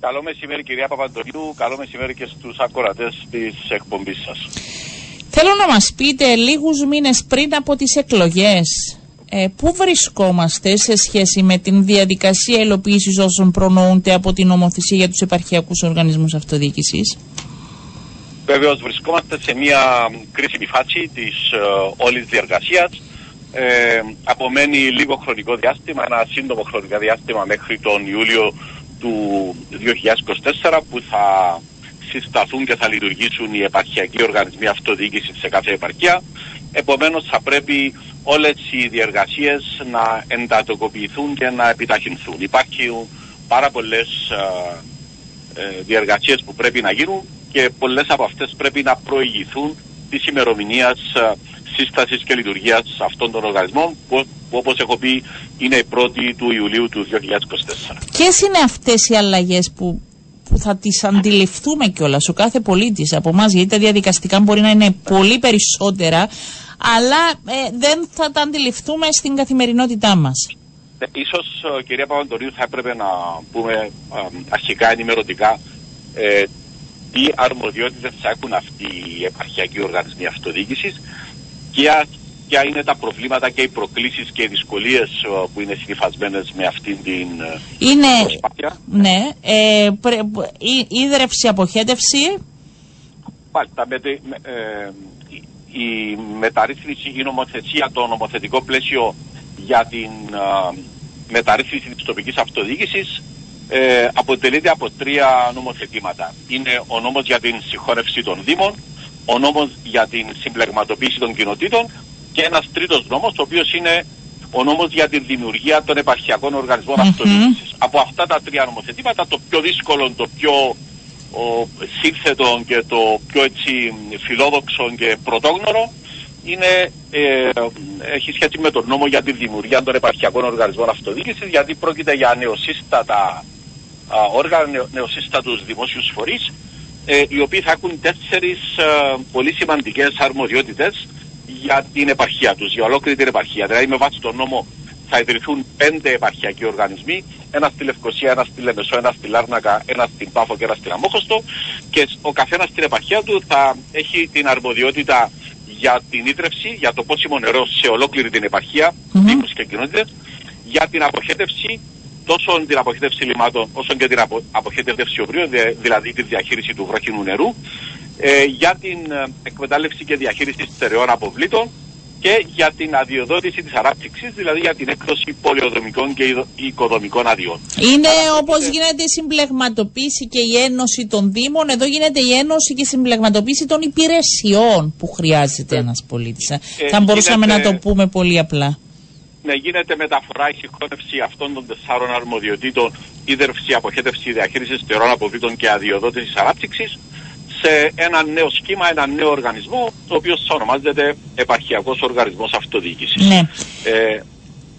Καλό μεσημέρι κυρία Παπαντονίου, καλό μεσημέρι και στους ακροατές της εκπομπής σας. Θέλω να μας πείτε λίγους μήνες πριν από τις εκλογές ε, πού βρισκόμαστε σε σχέση με την διαδικασία υλοποίησης όσων προνοούνται από την νομοθεσία για τους επαρχιακούς οργανισμούς αυτοδιοίκησης; Βεβαίως βρισκόμαστε σε μια κρίσιμη φάση της ε, όλης διεργασίας. Ε, απομένει λίγο χρονικό διάστημα, ένα σύντομο χρονικό διάστημα μέχρι τον Ιούλιο του 2024 που θα συσταθούν και θα λειτουργήσουν οι επαρχιακοί οργανισμοί αυτοδιοίκησης σε κάθε επαρχία. Επομένως θα πρέπει όλες οι διεργασίες να εντατοκοποιηθούν και να επιταχυνθούν. Υπάρχουν πάρα πολλές ε, ε, διεργασίες που πρέπει να γίνουν και πολλές από αυτές πρέπει να προηγηθούν της ημερομηνίας σύστασης και λειτουργίας αυτών των οργανισμών που, που όπως έχω πει είναι η πρώτη του Ιουλίου του 2024. Ποιες είναι αυτές οι αλλαγές που που θα τις αντιληφθούμε κιόλας ο κάθε πολίτης από εμάς, γιατί τα διαδικαστικά μπορεί να είναι πολύ περισσότερα, αλλά ε, δεν θα τα αντιληφθούμε στην καθημερινότητά μας; Ε, ίσως, ε, κυρία Παπαντορίου, θα έπρεπε να πούμε αρχικά ενημερωτικά ε, τι αρμοδιότητες θα έχουν αυτοί οι επαρχιακοί οργανισμοί αυτοδιοίκησης και ποια είναι τα προβλήματα και οι προκλήσεις και οι δυσκολίες ε, που είναι συνειφασμένες με αυτήν την ε, είναι, προσπάθεια. Ναι, ε, πρε, ίδρυυση, αποχέτευση. Πάλι, τα, ε, η μεταρρύθμιση, η νομοθεσία, το νομοθετικό πλαίσιο για την ε, μεταρρύθμιση της τοπικής αυτοδιοίκησης ε, αποτελείται από τρία νομοθετήματα. Είναι ο νόμος για την συγχώρευση των Δήμων, ο νόμος για την συμπλεγματοποίηση των κοινοτήτων και ένας τρίτος νόμος, ο οποίος είναι ο νόμος για τη δημιουργία των επαρχιακών οργανισμών mm-hmm. αυτοδιοίκησης. Από αυτά τα τρία νομοθετήματα, το πιο δύσκολο, το πιο ο, σύνθετο και το πιο έτσι φιλόδοξο και πρωτόγνωρο είναι, ε, έχει σχέση με τον νόμο για τη δημιουργία των επαρχιακών οργανισμών αυτοδιοίκησης γιατί πρόκειται για νεοσύστατα όργανα, νεοσύστατους δημόσιους φορείς ε, οι οποίοι θα έχουν τέσσερις ε, πολύ σημαντικές αρμοδιότητες για την επαρχία τους, για ολόκληρη την επαρχία. Δηλαδή με βάση τον νόμο θα ιδρυθούν πέντε επαρχιακοί οργανισμοί, ένας στη Λευκοσία, ένας στη Λεμεσό, ένας στη Λάρνακα, ένας στην Πάφο και ένας στην Αμόχωστο και ο καθένας στην επαρχία του θα έχει την αρμοδιότητα για την ίδρυυση, για το πόσιμο νερό σε ολόκληρη την επαρχία, mm-hmm. και κοινότητες, για την αποχέτευση τόσο την αποχέτευση λιμάτων όσο και την απο, αποχέτευση ομπρίων, δηλαδή τη διαχείριση του βροχινού νερού, ε, για την ε, εκμετάλλευση και διαχείριση στερεών αποβλήτων και για την αδειοδότηση της ανάπτυξης, δηλαδή για την έκδοση πολεοδομικών και οικοδομικών αδειών. Είναι όπως γίνεται η συμπλεγματοποίηση και η ένωση των Δήμων, εδώ γίνεται η ένωση και η συμπλεγματοποίηση των υπηρεσιών που χρειάζεται ένας πολίτης. Ε, Θα μπορούσαμε να το πούμε πολύ απλά. Ναι, γίνεται μεταφορά η συγχώνευση αυτών των τεσσάρων αρμοδιοτήτων, ίδρυυση, αποχέτευση, διαχείριση στερεών αποβλήτων και αδειοδότησης ανάπτυξης σε ένα νέο σχήμα, ένα νέο οργανισμό, το οποίο ονομάζεται Επαρχιακός Οργανισμός Αυτοδιοίκησης. Ναι. Ε,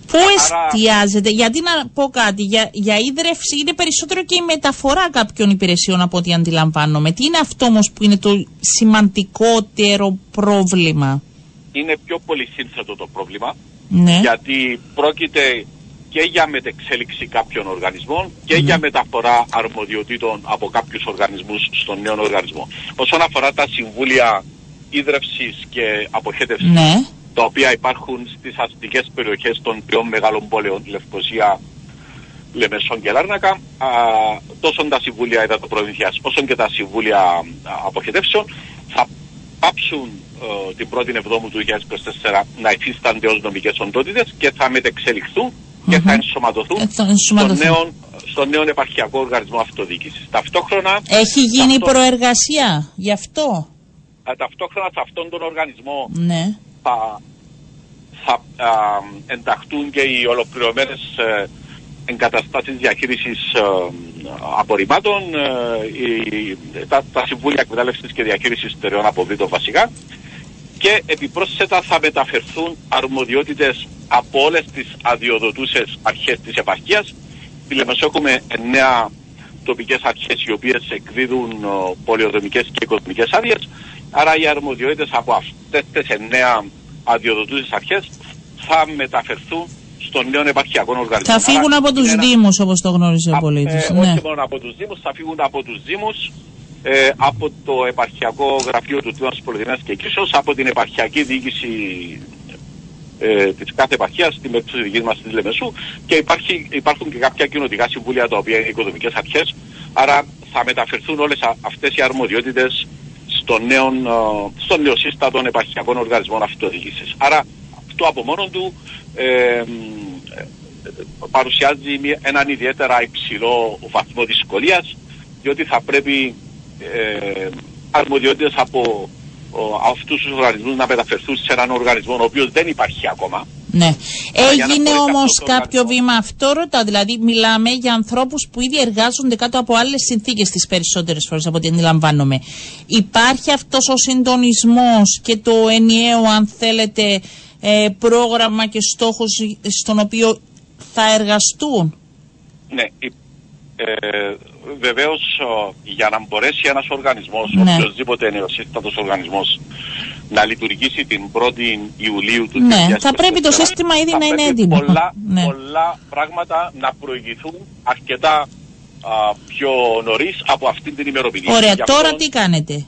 Πού εστιάζεται, γιατί να πω κάτι, για, για ίδρυυση είναι περισσότερο και η μεταφορά κάποιων υπηρεσιών από ό,τι αντιλαμβάνομαι. Τι είναι αυτό όμως που είναι το σημαντικότερο πρόβλημα; Είναι πιο πολύ σύνθετο το πρόβλημα, ναι. γιατί πρόκειται και για μετεξέλιξη κάποιων οργανισμών και για μεταφορά αρμοδιοτήτων από κάποιους οργανισμούς στον νέο οργανισμό. Όσον αφορά τα συμβούλια ίδρυυσης και αποχέτευσης, ναι. τα οποία υπάρχουν στις αστικές περιοχές των πιο μεγάλων πόλεων, Λευκοσία, Λεμεσόν και Λάρνακα, α, τόσο τα συμβούλια υδατοπροβινθίας όσο και τα συμβούλια αποχετεύσεων θα πάψουν ε, την 1η Εβδόμου του 2024 να υφίστανται ως νομικές οντότητες και θα μετεξελιχθούν και θα ενσωματωθούν, ε, στον νέο, στο νέο επαρχιακό οργανισμό αυτοδιοίκησης. Ταυτόχρονα... Έχει γίνει προεργασία γι' αυτό; Α, ταυτόχρονα σε αυτόν τον οργανισμό ναι. θα, θα α, ενταχθούν και οι ολοκληρωμένες ε, εγκαταστάσεις διαχείρισης ε, απορριμμάτων, ε, τα, τα συμβούλια εκμετάλλευσης και διαχείρισης στερεών αποβλήτων βασικά και επιπρόσθετα θα μεταφερθούν αρμοδιότητες από όλες τις αδειοδοτούσες αρχές της επαρχίας. Στη Λεμεσό έχουμε εννέα τοπικές αρχές οι οποίες εκδίδουν πολιοδομικές και οικοδομικές άδειες. Άρα οι αρμοδιότητες από αυτές τις εννέα αδειοδοτούσες αρχές θα μεταφερθούν στον νέο επαρχιακό οργανισμό. Θα φύγουν από τους Δήμους, όπως το γνώριζε ο πολίτης. Ε, ναι. Όχι μόνο από τους Δήμους, θα φύγουν από τους Δήμους, ε, από το επαρχιακό γραφείο του Τμήματος Πολιτεία και Εκκλήσεω, από την επαρχιακή διοίκηση ε, της κάθε επαρχίας, στην περίπτωση δικής μας της Λεμεσού, και υπάρχει, υπάρχουν και κάποια κοινοτικά συμβούλια τα οποία είναι οικοδομικές αρχές. Άρα θα μεταφερθούν όλες αυτές οι αρμοδιότητες στον νέο, ε, στον νεοσύστατο επαρχιακών οργανισμών αυτοδιοίκησης. Άρα αυτό από μόνο του ε, παρουσιάζει έναν ιδιαίτερα υψηλό βαθμό δυσκολίας διότι θα πρέπει ε, αρμοδιότητες από αυτούς τους οργανισμούς να μεταφερθούν σε έναν οργανισμό ο οποίος δεν υπάρχει ακόμα. Ναι. Έγινε όμως κάποιο βήμα αυτό, ρωτά. Δηλαδή, μιλάμε για ανθρώπους που ήδη εργάζονται κάτω από άλλες συνθήκες τις περισσότερες φορές από ό,τι αντιλαμβάνομαι. Υπάρχει αυτός ο συντονισμός και το ενιαίο, αν θέλετε, ε, πρόγραμμα και στόχος στον οποίο θα εργαστούν; Ναι, ε, Βεβαίως, για να μπορέσει ένας οργανισμός, ναι. οποιοδήποτε νεοσύστατο οργανισμός, να λειτουργήσει την 1η Ιουλίου του 2024, ναι, θα πρέπει το σύστημα ήδη να είναι έτοιμο. Πολλά, ναι. πολλά πράγματα να προηγηθούν αρκετά α, πιο νωρίς από αυτή την ημερομηνία. Ωραία, τώρα τι κάνετε;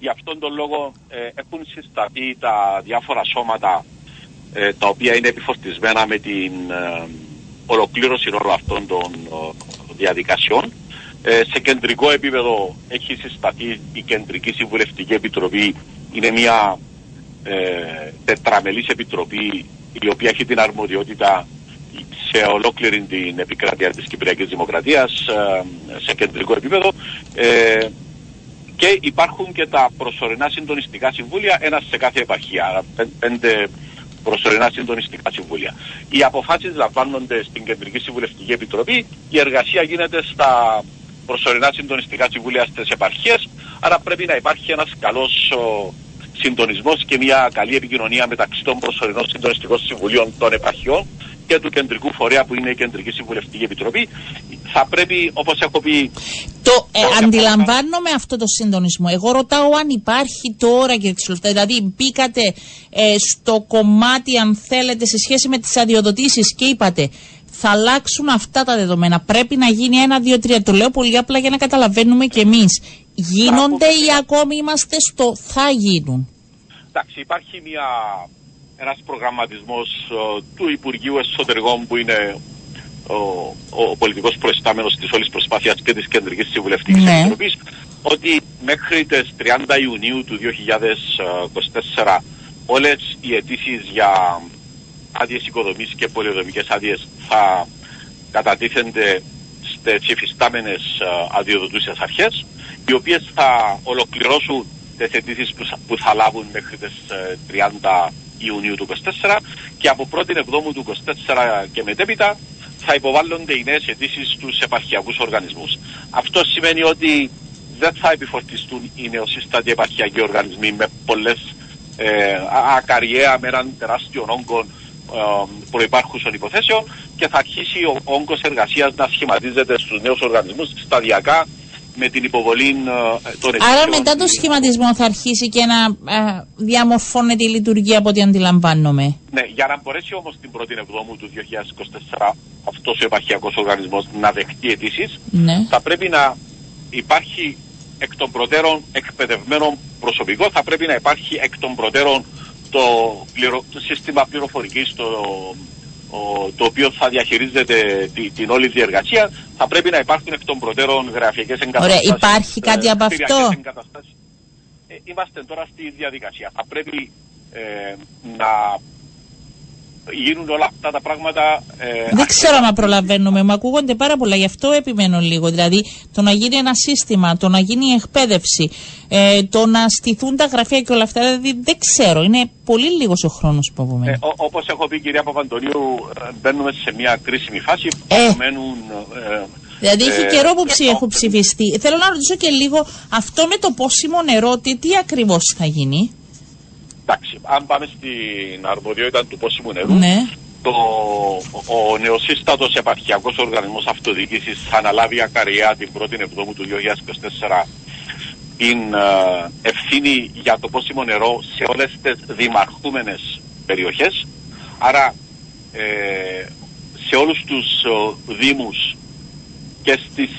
Γι' αυτόν τον λόγο ε, έχουν συσταθεί τα διάφορα σώματα ε, τα οποία είναι επιφορτισμένα με την ε, ολοκλήρωση όλων αυτών των διαδικασιών. Ε, σε κεντρικό επίπεδο έχει συσταθεί η Κεντρική Συμβουλευτική Επιτροπή. Είναι μια ε, τετραμελής επιτροπή η οποία έχει την αρμοδιότητα σε ολόκληρη την επικράτεια της Κυπριακής Δημοκρατίας ε, σε κεντρικό επίπεδο ε, και υπάρχουν και τα προσωρινά συντονιστικά συμβούλια, ένας σε κάθε επαρχία, πέντε προσωρινά συντονιστικά συμβούλια. Οι αποφάσεις λαμβάνονται στην Κεντρική Συμβουλευτική Επιτροπή, η εργασία γίνεται στα προσωρινά συντονιστικά συμβούλια στις επαρχίες, άρα πρέπει να υπάρχει ένας καλός συντονισμός και μια καλή επικοινωνία μεταξύ των προσωρινών συντονιστικών συμβουλίων των επαρχιών και του κεντρικού φορέα που είναι η Κεντρική Συμβουλευτική Επιτροπή. Θα πρέπει, όπως έχω πει. Το, ε, αντιλαμβάνομαι αυτό το συντονισμό. Εγώ ρωτάω αν υπάρχει τώρα, κύριε Ξυλοφτά. Δηλαδή, μπήκατε ε, στο κομμάτι, αν θέλετε, σε σχέση με τις αδειοδοτήσεις και είπατε θα αλλάξουν αυτά τα δεδομένα. Πρέπει να γίνει ένα, δύο, τρία. Το λέω πολύ απλά για να καταλαβαίνουμε κι εμείς. Γίνονται ή ακόμη είμαστε στο θα γίνουν. Εντάξει, υπάρχει μια ένας προγραμματισμός ε, του Υπουργείου Εσωτερικών που είναι ο, ο πολιτικός προϊστάμενος της όλης προσπάθειας και της Κεντρικής Συμβουλευτικής ναι. Επιτροπής ότι μέχρι τις 30 Ιουνίου του 2024 όλες οι αιτήσεις για άδειες οικοδομής και πολυοδομικές άδειες θα κατατίθενται στις εφιστάμενες ε, αδειοδοτούσες αρχές οι οποίες θα ολοκληρώσουν τις αιτήσει που θα λάβουν μέχρι τις 30 ε, Ιουνίου του 2024 και από 1η Εβδόμου του 2024 και μετέπειτα θα υποβάλλονται οι νέες αιτήσεις στους επαρχιακούς οργανισμούς. Αυτό σημαίνει ότι δεν θα επιφορτιστούν οι νεοσύστατοι επαρχιακοί οργανισμοί με πολλές ε, ακαριέα με έναν τεράστιο όγκο ε, προϋπάρχουσων υποθέσεων και θα αρχίσει ο όγκος εργασίας να σχηματίζεται στους νέους οργανισμούς σταδιακά με την υποβολή ε, των Άρα μετά το σχηματισμό θα αρχίσει και να ε, διαμορφώνεται η λειτουργία από ό,τι αντιλαμβάνομαι. Ναι, για να μπορέσει όμως την 1η Εβδόμου του 2024 αυτός ο επαρχιακός οργανισμός να δεχτεί αιτήσεις, ναι. θα πρέπει να υπάρχει εκ των προτέρων εκπαιδευμένο προσωπικό, θα πρέπει να υπάρχει εκ των προτέρων το, πληρο... το σύστημα πληροφορικής, το το οποίο θα διαχειρίζεται την όλη διεργασία, θα πρέπει να υπάρχουν εκ των προτέρων γραφειακές εγκαταστάσεις. Ωραία, υπάρχει κάτι ε, από αυτό; Ε, είμαστε τώρα στη διαδικασία. Θα πρέπει ε, να γίνουν όλα αυτά τα πράγματα. Ε, Δεν ξέρω αν προλαβαίνουμε, μου ακούγονται πάρα πολλά, γι' αυτό επιμένω λίγο. Δηλαδή, το να γίνει ένα σύστημα, το να γίνει η εκπαίδευση, ε, το να στηθούν τα γραφεία και όλα αυτά, δηλαδή δεν ξέρω. Είναι πολύ λίγος ο χρόνος που απομένει. Ε, Όπως έχω πει, κυρία Παπαντονίου, ε, μπαίνουμε σε μια κρίσιμη φάση. Ε. Μένουν, ε, Δηλαδή έχει ε, καιρό που ψη, έχω ψηφιστεί. Θέλω να ρωτήσω και λίγο αυτό με το πόσιμο νερό, τι, τι ακριβώς θα γίνει; Εντάξει, αν πάμε στην αρμοδιότητα του πόσιμου νερού, ναι. το, ο νεοσύστατος επαρχιακός οργανισμός αυτοδιοίκησης θα αναλάβει ακαριά την 1η Εβδόμου του 2024 την ε, ευθύνη για το πόσιμο νερό σε όλες τις δημαρχούμενες περιοχές. Άρα ε, σε όλους τους ε, δήμους και στις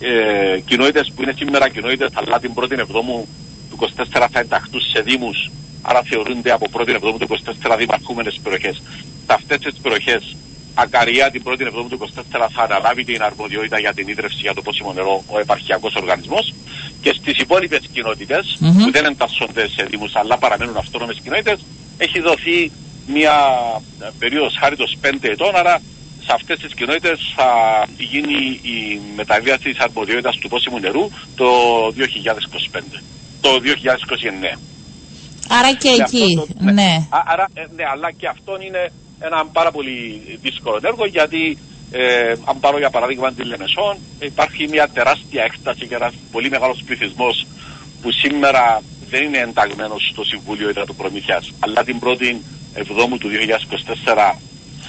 ε, κοινότητες που είναι σήμερα κοινότητες αλλά την πρώτη εβδόμου του 24 θα ενταχθούν σε δήμους άρα θεωρούνται από πρώτη εβδόμου του 24 δημαρχούμενες περιοχές. Σε αυτές τις περιοχές Ακαρία την πρώτη εβδομάδα του 24 θα αναλάβει την αρμοδιότητα για την ίδρυυση για το πόσιμο νερό ο επαρχιακός οργανισμός και στις υπόλοιπες κοινότητες mm-hmm. που δεν εντασσόνται σε δήμους αλλά παραμένουν αυτόνομες κοινότητες έχει δοθεί μια περίοδος χάριτος 5 ετών άρα σε αυτές τις κοινότητες θα γίνει η μεταβίαση της αρμοδιότητας του πόσιμου νερού το 2025, το 2029. Άρα και, εκεί, αυτό, ναι. ναι. Άρα, ε, ναι, αλλά και αυτό είναι ένα πάρα πολύ δύσκολο έργο γιατί ε, αν πάρω για παράδειγμα τη Λεμεσόν υπάρχει μια τεράστια έκταση και ένας πολύ μεγάλος πληθυσμός που σήμερα δεν είναι ενταγμένος στο Συμβούλιο Υδατοπρομήθειας αλλά την πρώτη εβδόμου του 2024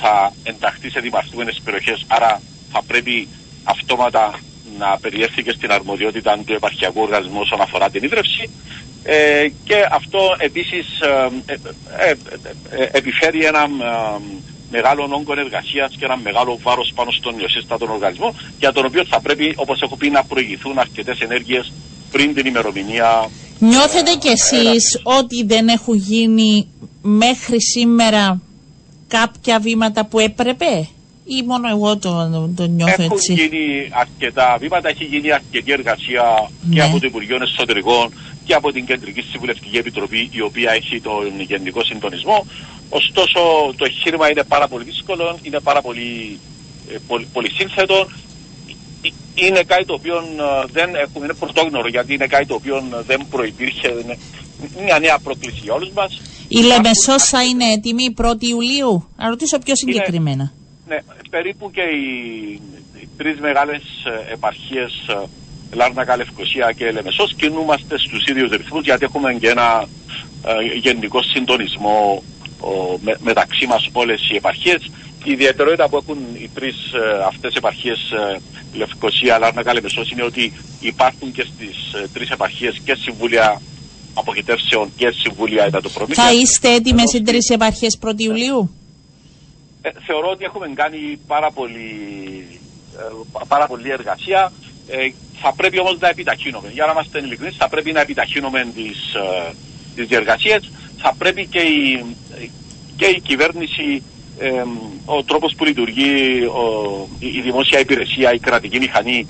θα ενταχθεί σε δημαρχούμενες περιοχές άρα θα πρέπει αυτόματα να περιέλθει και στην αρμοδιότητα του επαρχιακού οργανισμού όσον αφορά την ίδρυυση ε, και αυτό επίσης ε, ε, επιφέρει ένα μεγάλο όγκο εργασίας και ένα μεγάλο βάρος πάνω στον νεοσύστατο οργανισμό, για τον οποίο θα πρέπει, όπως έχω πει, να προηγηθούν αρκετές ενέργειες πριν την ημερομηνία. Νιώθετε κι εσείς ότι δεν έχουν γίνει μέχρι σήμερα κάποια βήματα που έπρεπε; Ή μόνο εγώ το, το νιώθω Έχουν έτσι; Έχουν γίνει αρκετά βήματα, έχει γίνει αρκετή εργασία ναι. και από το Υπουργείο Εσωτερικών και από την Κεντρική Συμβουλευτική Επιτροπή η οποία έχει τον γενικό συντονισμό. Ωστόσο το εγχείρημα είναι πάρα πολύ δύσκολο, είναι πάρα πολύ, ε, πολύ, πολύ σύνθετο. Ε, είναι κάτι το οποίο ε, δεν έχουμε, είναι πρωτόγνωρο γιατί είναι κάτι το οποίο δεν προϋπήρχε, είναι μια νέα πρόκληση για όλους μας. Η Λεμεσός θα είναι έτοιμη 1η Ιουλίου; Να ρωτήσω πιο συγκεκριμένα. ναι, περίπου και οι, οι τρεις μεγάλες επαρχίες Λάρνακα, Λευκοσία και Λεμεσός κινούμαστε στους ίδιους ρυθμούς γιατί έχουμε και ένα ε, γενικό συντονισμό ο, με, μεταξύ μας όλες οι επαρχίες. Η ιδιαιτερότητα που έχουν οι τρεις ε, αυτές επαρχίες ε, Λευκοσία, Λάρνακα, Λεμεσός είναι ότι υπάρχουν και στις ε, τρεις επαρχίες και συμβούλια αποχητεύσεων και συμβούλια εντατοπρομήθειας. Θα είστε έτοιμες οι τρεις επαρχίες 1η Ιουλίου; Ε, θεωρώ ότι έχουμε κάνει πάρα πολύ, πάρα πολύ εργασία. Ε, θα πρέπει όμως να επιταχύνουμε. Για να είμαστε ειλικρινείς θα πρέπει να επιταχύνουμε τις, ε, τις διεργασίες. Θα πρέπει και η, και η κυβέρνηση, ε, ο τρόπος που λειτουργεί ο, η, δημόσια υπηρεσία, η κρατική μηχανή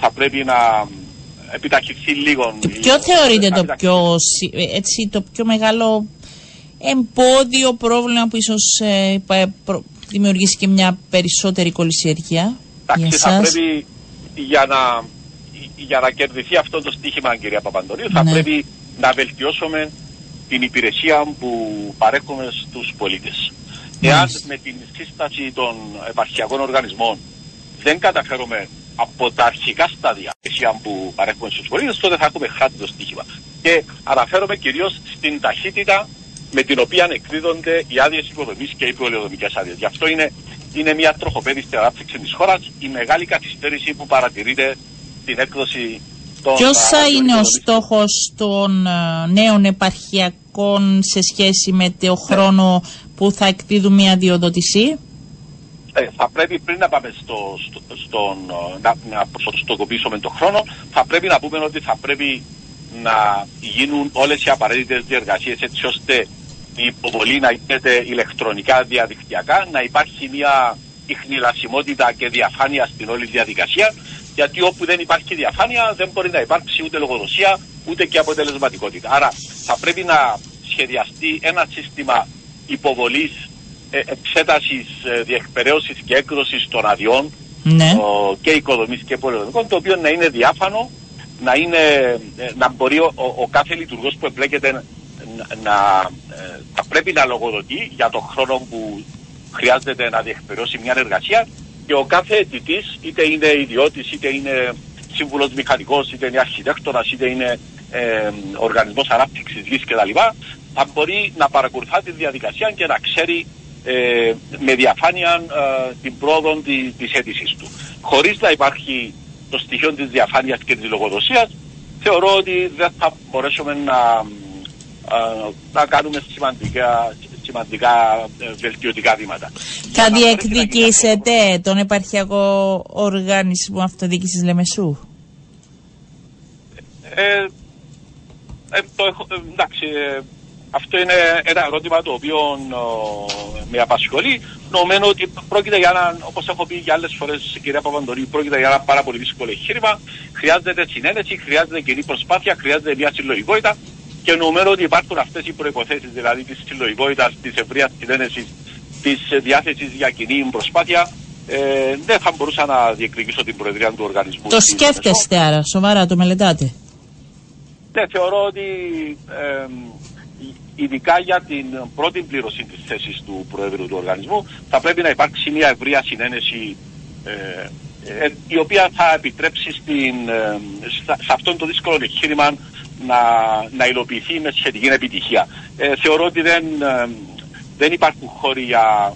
θα πρέπει να επιταχυνθεί λίγο. Και ποιο θεωρείτε το πιο, έτσι, το πιο μεγάλο εμπόδιο πρόβλημα που ίσως ε, δημιουργήσει και μια περισσότερη κολυσιεργία Εντάξει, θα πρέπει για να για να κερδιθεί αυτό το στίχημα, κυρία Παπαντονίου, θα ναι. πρέπει να βελτιώσουμε την υπηρεσία που παρέχουμε στους πολίτες. Εάν με την σύσταση των επαρχιακών οργανισμών δεν καταφέρουμε από τα αρχικά στάδια που παρέχουμε στους πολίτες, τότε θα έχουμε χάσει το στίχημα. Και αναφέρομαι κυρίως στην ταχύτητα με την οποία εκδίδονται οι άδειες υποδομής και οι πολυοδομικέ άδειες. Γι' αυτό είναι, είναι μια τροχοπέδη στην ανάπτυξη της χώρας η μεγάλη καθυστέρηση που παρατηρείται την έκδοση των... Ποιος θα είναι ο στόχος των ε, νέων επαρχιακών σε σχέση με το χρόνο που θα εκδίδουν μια διοδότηση; Ε, θα πρέπει πριν να πάμε στο, στο, στον, ε, να, να ποσοστοκοπήσουμε τον χρόνο, θα πρέπει να πούμε ότι θα πρέπει να γίνουν όλες οι απαραίτητες διεργασίες έτσι ώστε η υποβολή να γίνεται ηλεκτρονικά διαδικτυακά, να υπάρχει μια ιχνηλασιμότητα και διαφάνεια στην όλη διαδικασία γιατί όπου δεν υπάρχει διαφάνεια δεν μπορεί να υπάρξει ούτε λογοδοσία ούτε και αποτελεσματικότητα. Άρα θα πρέπει να σχεδιαστεί ένα σύστημα υποβολής, ε, εξέτασης, ε, διεκπαιρέωσης και έκδοσης των αδειών ναι. και οικοδομής και πολυοδομικών, το οποίο να είναι διάφανο, να, είναι, ε, να μπορεί ο, ο, κάθε λειτουργός που εμπλέκεται να, να θα πρέπει να λογοδοτεί για τον χρόνο που χρειάζεται να διεκπαιρεώσει μια εργασία και ο κάθε αιτητής, είτε είναι ιδιώτης, είτε είναι σύμβουλος μηχανικός, είτε είναι αρχιτέκτονας, είτε είναι ε, οργανισμός ανάπτυξης γης κτλ., θα μπορεί να παρακολουθά τη διαδικασία και να ξέρει ε, με διαφάνεια ε, την πρόοδο τη της αίτησής του. Χωρίς να υπάρχει το στοιχείο της διαφάνειας και της λογοδοσίας, θεωρώ ότι δεν θα μπορέσουμε να, ε, να κάνουμε σημαντικά, σημαντικά ε, βελτιωτικά βήματα. Θα διεκδικήσετε τον επαρχιακό οργανισμό αυτοδιοίκησης Λεμεσού. Ε, ε, το έχω, ε, εντάξει, ε, αυτό είναι ένα ερώτημα το οποίο με απασχολεί. Νομίζω ότι πρόκειται για ένα, όπως έχω πει για άλλες φορές κυρία Παπαντονή, πρόκειται για ένα πάρα πολύ δύσκολο εγχείρημα. Χρειάζεται συνένεση, χρειάζεται κοινή προσπάθεια, χρειάζεται μια συλλογικότητα και νομίζω ότι υπάρχουν αυτές οι προϋποθέσεις, δηλαδή της συλλογικότητας, της ευρείας συνένεσης, της διάθεσης για κοινή προσπάθεια. Ε, δεν θα μπορούσα να διεκδικήσω την προεδρία του οργανισμού. Το σκέφτεστε άρα, σοβαρά το μελετάτε; Ναι, θεωρώ ότι ε, ειδικά για την πρώτη πλήρωση της θέσης του Προέδρου του οργανισμού θα πρέπει να υπάρξει μια ευρεία συνένεση ε, ε, η οποία θα επιτρέψει στην, ε, σε αυτόν το δύσκολο εγχείρημα να, να υλοποιηθεί με σχετική επιτυχία. θεωρώ ότι δεν, δεν υπάρχουν χώροι για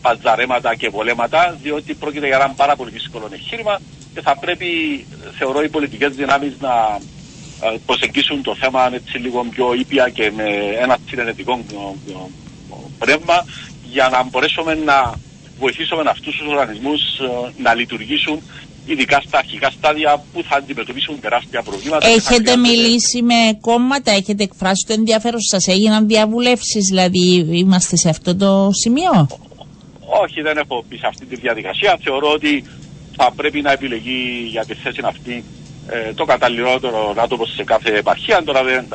παζαρέματα και βολέματα διότι πρόκειται για ένα πάρα πολύ δύσκολο εγχείρημα και θα πρέπει θεωρώ οι πολιτικές δυνάμεις να ε, προσεγγίσουν το θέμα έτσι λίγο πιο ήπια και με ένα συνενετικό ε, ε, πνεύμα για να μπορέσουμε να βοηθήσουμε αυτούς τους οργανισμούς να λειτουργήσουν ειδικά στα αρχικά στάδια που θα αντιμετωπίσουν τεράστια προβλήματα. Έχετε μιλήσει με κόμματα, έχετε εκφράσει το ενδιαφέρον σας, έγιναν διαβουλεύσεις, δηλαδή είμαστε σε αυτό το σημείο; Όχι, δεν έχω πει σε αυτή τη διαδικασία. Θεωρώ ότι θα πρέπει να επιλεγεί για τη θέση αυτή ε, το καταλληλότερο άτομο σε κάθε επαρχία. Τώρα δεν,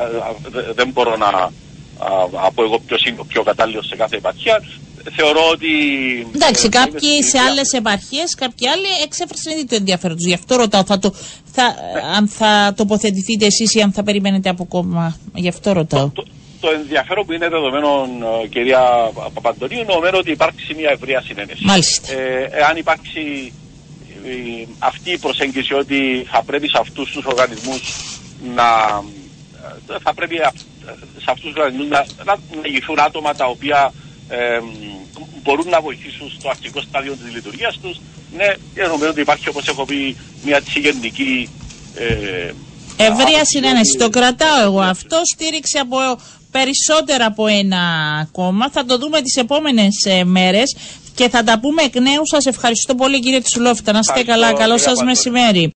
δεν μπορώ να πω εγώ ποιος είναι ο πιο κατάλληλος σε κάθε επαρχία. Θεωρώ ότι. Εντάξει, ε, κάποιοι σε άλλες επαρχίες, κάποιοι άλλοι εξέφρασαν ήδη το ενδιαφέρον τους. Γι' αυτό ρωτάω, θα το, θα, αν θα τοποθετηθείτε εσείς ή αν θα περιμένετε από κόμμα; Γι' αυτό ρωτάω. Το, το, ενδιαφέρον που είναι δεδομένο, ε, κυρία Παπαντονίου, νομίζω ότι υπάρξει μια ευρεία συνένεση. Μάλιστα. Ε, εάν υπάρξει αυτή η προσέγγιση ότι θα πρέπει σε αυτούς τους οργανισμούς να θα πρέπει σε αυτούς τους οργανισμούς να, να, ηγηθούν άτομα τα οποία ε, μπορούν να βοηθήσουν στο αρχικό στάδιο της λειτουργίας τους. Ναι, νομίζω ότι υπάρχει όπως έχω πει μια τσιγεννική ε, Ευρεία συνένεση. Το κρατάω εγώ αυτό. Στήριξη από περισσότερα από ένα κόμμα. Θα το δούμε τις επόμενες ε, μέρες και θα τα πούμε εκ νέου. Σας ευχαριστώ πολύ κύριε Τσουλόφιτα. Να είστε καλά. Καλό σας μεσημέρι.